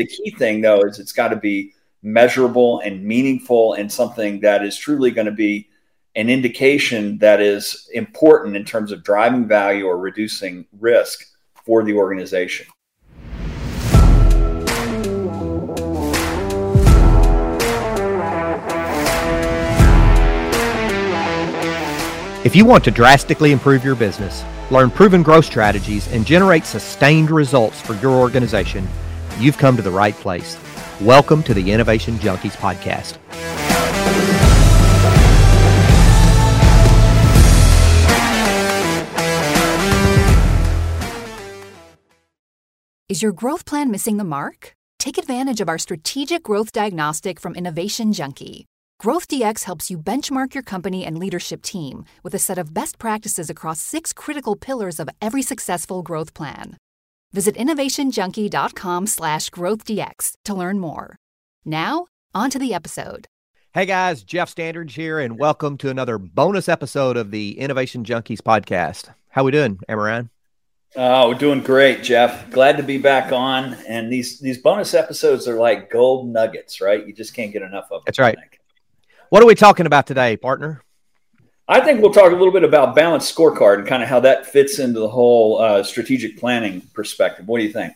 the key thing though is it's got to be measurable and meaningful and something that is truly going to be an indication that is important in terms of driving value or reducing risk for the organization. If you want to drastically improve your business, learn proven growth strategies, and generate sustained results for your organization, you've come to the right place. Welcome to the Innovation Junkies podcast. Is your growth plan missing the mark? Take advantage of our strategic growth diagnostic from Innovation Junkie. Growth DX helps you benchmark your company and leadership team with a set of best practices across six critical pillars of every successful growth plan. Visit innovationjunkie.com slash growthdx to learn more. Now, on to the episode. Hey guys, Jeff Standridge here, and welcome to another bonus episode of the Innovation Junkies podcast. How we doing, Amerine? Oh, we're doing great, Jeff. Glad to be back on. And these these bonus episodes are like gold nuggets, right? You just can't get enough of them. That's right. What are we talking about today, partner? I think we'll talk a little bit about balanced scorecard and kind of how that fits into the whole uh, strategic planning perspective. What do you think?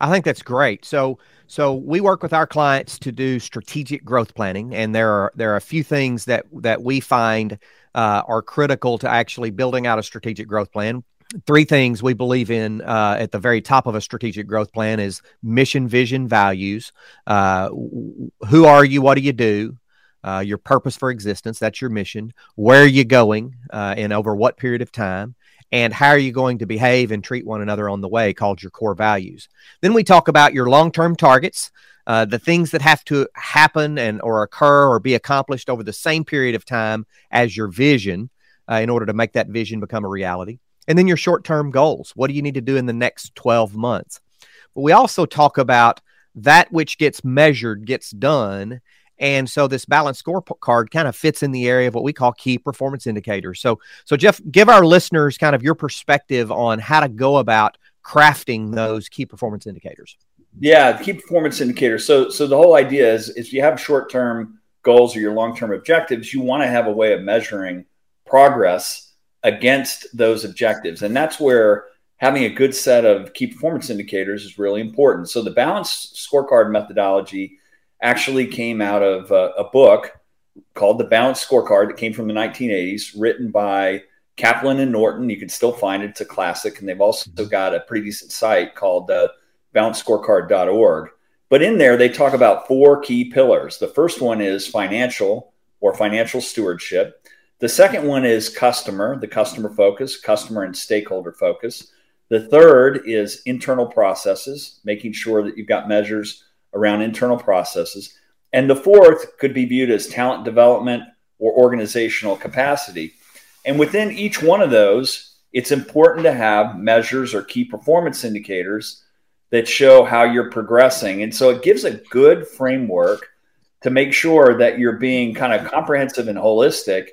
I think that's great. So, so we work with our clients to do strategic growth planning, and there are there are a few things that that we find uh, are critical to actually building out a strategic growth plan. Three things we believe in uh, at the very top of a strategic growth plan is mission, vision, values. Uh, who are you? What do you do? Uh, your purpose for existence. That's your mission. Where are you going uh, and over what period of time? And how are you going to behave and treat one another on the way, called your core values. Then we talk about your long term targets, uh, the things that have to happen and or occur or be accomplished over the same period of time as your vision uh, in order to make that vision become a reality. And then your short term goals. What do you need to do in the next 12 months? But we also talk about that which gets measured gets done and so this balanced scorecard kind of fits in the area of what we call key performance indicators. So, so Jeff, give our listeners kind of your perspective on how to go about crafting those key performance indicators. Yeah, key performance indicators. So, so the whole idea is if you have short-term goals or your long-term objectives, you want to have a way of measuring progress against those objectives, and that's where having a good set of key performance indicators is really important. So, the balanced scorecard methodology actually came out of a, a book called The Balanced Scorecard that came from the 1980s, written by Kaplan and Norton. You can still find it. It's a classic. And they've also mm-hmm. got a pretty decent site called uh, balancedscorecard.org. But in there, they talk about four key pillars. The first one is financial or financial stewardship. The second one is customer, the customer focus, customer and stakeholder focus. The third is internal processes, making sure that you've got measures around internal processes. And the fourth could be viewed as talent development or organizational capacity. And within each one of those, it's important to have measures or key performance indicators that show how you're progressing. And so it gives a good framework to make sure that you're being kind of comprehensive and holistic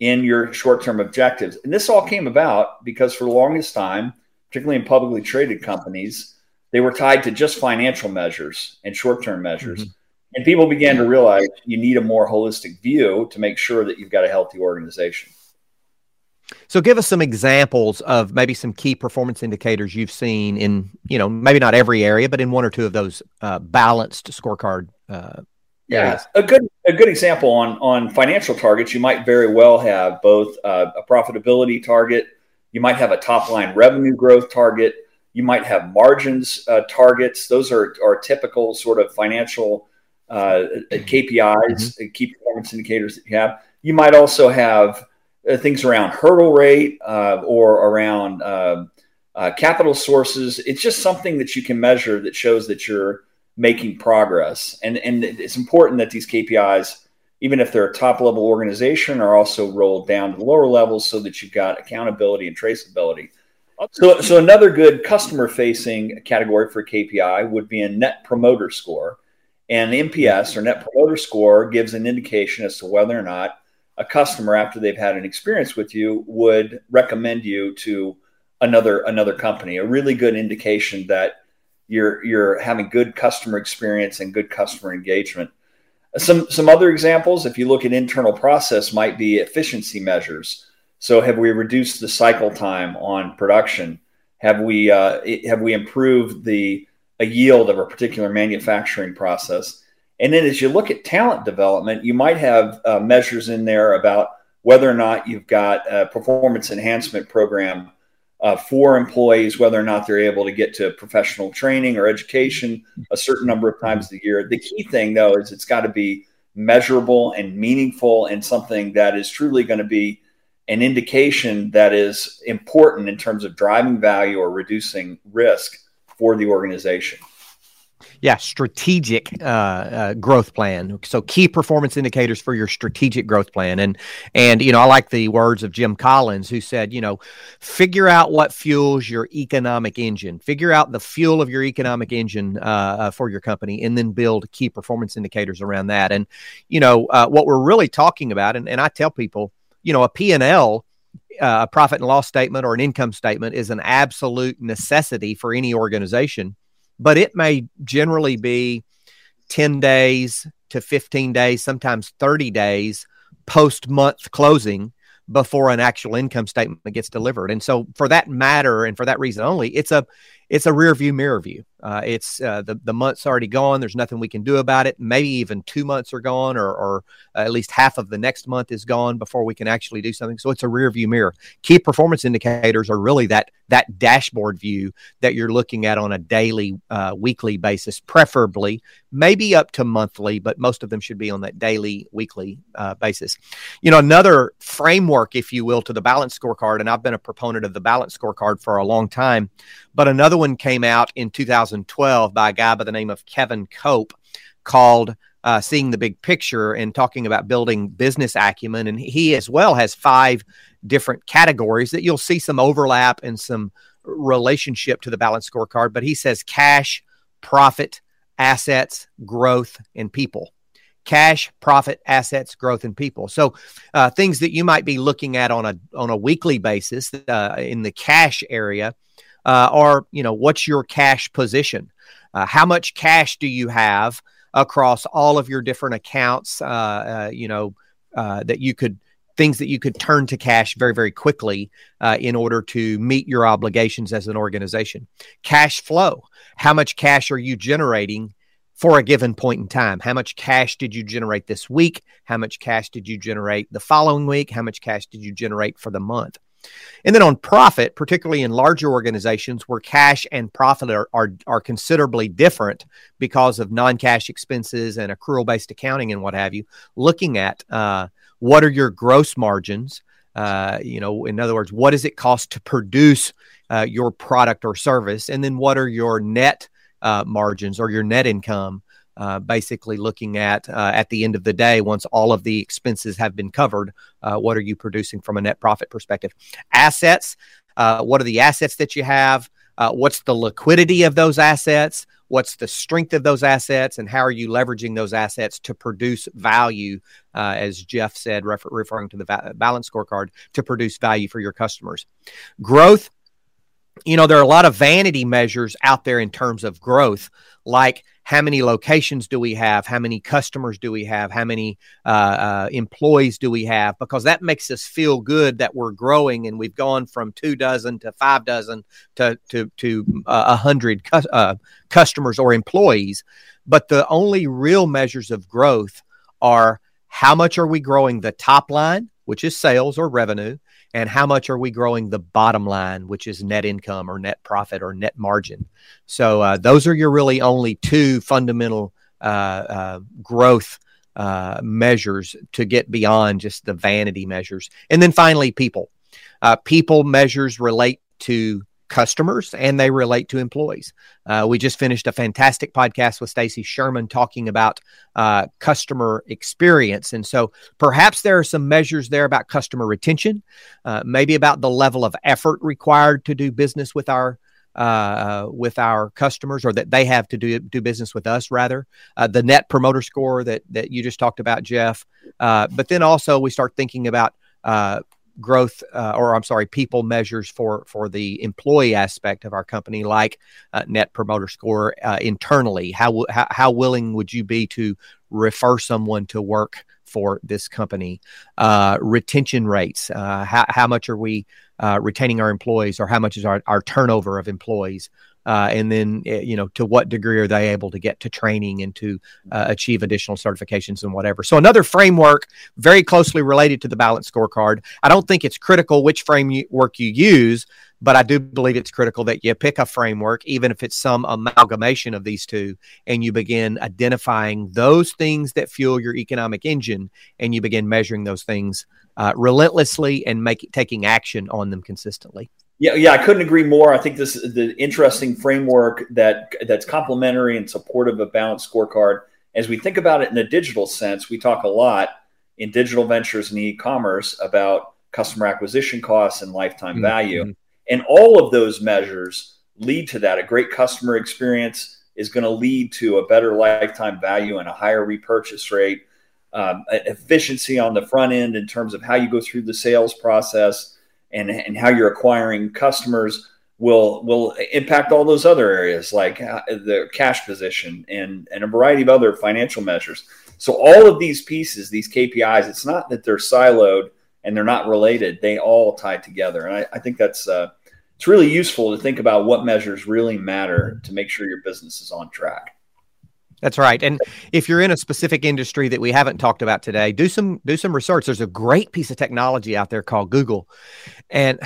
in your short term objectives. And this all came about because for the longest time, particularly in publicly traded companies, they were tied to just financial measures and short term measures. Mm-hmm. And people began to realize you need a more holistic view to make sure that you've got a healthy organization. So give us some examples of maybe some key performance indicators you've seen in, you know, maybe not every area, but in one or two of those uh, balanced scorecard. Uh, yeah, areas. a good a good example on on financial targets. You might very well have both uh, a profitability target. You might have a top line revenue growth target. You might have margins uh, targets. Those are, are typical sort of financial uh, KPIs, mm-hmm. key performance indicators that you have. You might also have uh, things around hurdle rate uh, or around uh, capital sources. It's just something that you can measure that shows that you're making progress. And, and it's important that these KPIs, even if they're a top level organization, are also rolled down to the lower levels so that you've got accountability and traceability. So, so another good customer facing category for KPI would be a net promoter score. And NPS or net promoter score gives an indication as to whether or not a customer, after they've had an experience with you, would recommend you to another another company. A really good indication that you're you're having good customer experience and good customer engagement. Some some other examples, if you look at internal process, might be efficiency measures. So have we reduced the cycle time on production? Have we uh, have we improved the a yield of a particular manufacturing process? And then as you look at talent development, you might have uh, measures in there about whether or not you've got a performance enhancement program uh, for employees, whether or not they're able to get to professional training or education a certain number of times a year. The key thing, though, is it's got to be measurable and meaningful and something that is truly going to be an indication that is important in terms of driving value or reducing risk for the organization. Yeah, strategic uh, uh, growth plan. So key performance indicators for your strategic growth plan, and and you know I like the words of Jim Collins who said, you know, figure out what fuels your economic engine. Figure out the fuel of your economic engine uh, uh for your company, and then build key performance indicators around that. And you know uh, what we're really talking about, and, and I tell people, you know, a P and L uh, a profit and loss statement or an income statement is an absolute necessity for any organization but it may generally be 10 days to 15 days, sometimes 30 days post month closing before an actual income statement gets delivered. And so for that matter and for that reason only, it's a it's a rear view mirror view. Uh, it's uh, the the month's already gone. There's nothing we can do about it. Maybe even two months are gone, or, or at least half of the next month is gone before we can actually do something. So it's a rear view mirror. Key performance indicators are really that that dashboard view that you're looking at on a daily, uh, weekly basis, preferably maybe up to monthly, but most of them should be on that daily, weekly uh, basis. You know, another framework, if you will, to the balance scorecard, and I've been a proponent of the balance scorecard for a long time, but another one came out in 2012 by a guy by the name of Kevin Cope called uh, seeing the big picture and talking about building business acumen. And he as well has five different categories that you'll see some overlap and some relationship to the balance scorecard. But he says cash, profit, assets, growth, and people. Cash, profit, assets, growth, and people. So, uh, things that you might be looking at on a on a weekly basis uh, in the cash area uh, you know, what's your cash position? Uh, how much cash do you have? across all of your different accounts, uh, uh, you know, uh, that you could things that you could turn to cash very, very quickly uh, in order to meet your obligations as an organization. Cash flow. How much cash are you generating for a given point in time? How much cash did you generate this week? How much cash did you generate the following week? How much cash did you generate for the month? And then on profit, particularly in larger organizations where cash and profit are, are, are considerably different because of non cash expenses and accrual based accounting and what have you, looking at uh, what are your gross margins? Uh, you know, in other words, what does it cost to produce uh, your product or service? And then what are your net uh, margins or your net income? Uh, basically looking at uh, at the end of the day, once all of the expenses have been covered, uh, what are you producing from a net profit perspective? Assets, uh, what are the assets that you have? Uh, what's the liquidity of those assets? What's the strength of those assets? And how are you leveraging those assets to produce value, as Jeff said, refer- referring to the va- balance scorecard, to produce value for your customers? Growth, you know, there are a lot of vanity measures out there in terms of growth, like how many locations do we have? How many customers do we have? How many uh, uh, employees do we have? Because that makes us feel good that we're growing and we've gone from two dozen to five dozen to to to uh, a uh, hundred cu- customers or employees. But the only real measures of growth are how much are we growing the top line, which is sales or revenue, and how much are we growing the bottom line, which is net income or net profit or net margin. So uh, those are your really only two fundamental uh, uh, growth uh, measures to get beyond just the vanity measures. And then finally, people. Uh, people measures relate to customers and they relate to employees. Uh, we just finished a fantastic podcast with Stacy Sherman talking about uh, customer experience. And so perhaps there are some measures there about customer retention, uh, maybe about the level of effort required to do business with our uh, with our customers or that they have to do do business with us rather uh, the net promoter score that that you just talked about jeff uh, but then also we start thinking about uh, growth, uh, or I'm sorry, people measures for for the employee aspect of our company, like uh, Net Promoter Score uh, internally. How, how how willing would you be to refer someone to work for this company? Uh, retention rates. Uh, how how much are we retaining our employees, or how much is our, our turnover of employees? Uh, and then eh, you know to what degree are they able to get to training and to uh, achieve additional certifications and whatever. So another framework very closely related to the balance scorecard. I don't think it's critical which framework you use but i do believe it's critical that you pick a framework even if it's some amalgamation of these two and you begin identifying those things that fuel your economic engine and you begin measuring those things uh, relentlessly and make taking action on them consistently yeah, yeah, I couldn't agree more. I think this is the interesting framework that that's complementary and supportive of balanced scorecard. As we think about it in a digital sense, we talk a lot in digital ventures and e-commerce about customer acquisition costs and lifetime mm-hmm. value. And all of those measures lead to that. A great customer experience is going to lead to a better lifetime value and a higher repurchase rate. Um, efficiency on the front end in terms of how you go through the sales process and, and how you're acquiring customers will will impact all those other areas like uh, the cash position and and a variety of other financial measures. So all of these pieces, these KPIs, it's not that they're siloed and they're not related; they all tie together. And I, I think that's uh, it's really useful to think about what measures really matter to make sure your business is on track. That's right. And if you're in a specific industry that we haven't talked about today, do some do some research. There's a great piece of technology out there called Google, and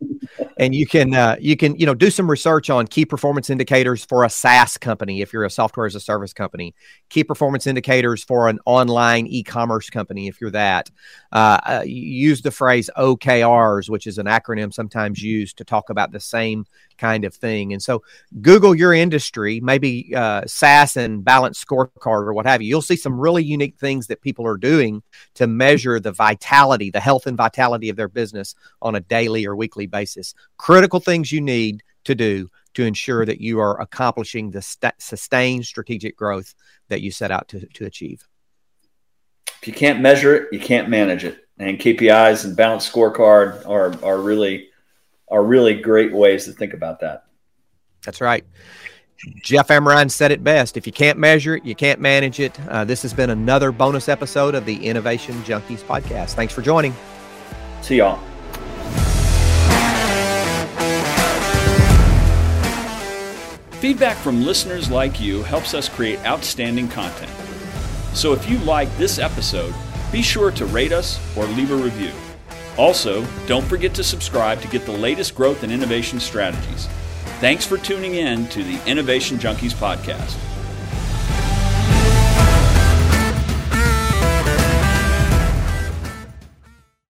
and you can uh, you can you know do some research on key performance indicators for a SaaS company if you're a software as a service company, key performance indicators for an online e-commerce company if you're that. Uh, uh, use the phrase OKRs, which is an acronym sometimes used to talk about the same kind of thing. And so, Google your industry, maybe uh, SaaS and Balance Scorecard or what have you. You'll see some really unique things that people are doing to measure the vitality, the health and vitality of their business on a daily or weekly basis. Critical things you need to do to ensure that you are accomplishing the st- sustained strategic growth that you set out to, to achieve. If you can't measure it, you can't manage it. And KPIs and balanced scorecard are, are really are really great ways to think about that. That's right. Jeff Amerine said it best. If you can't measure it, you can't manage it. Uh, this has been another bonus episode of the Innovation Junkies podcast. Thanks for joining. See y'all. Feedback from listeners like you helps us create outstanding content. So if you like this episode, be sure to rate us or leave a review. Also, don't forget to subscribe to get the latest growth and innovation strategies. Thanks for tuning in to the Innovation Junkies podcast.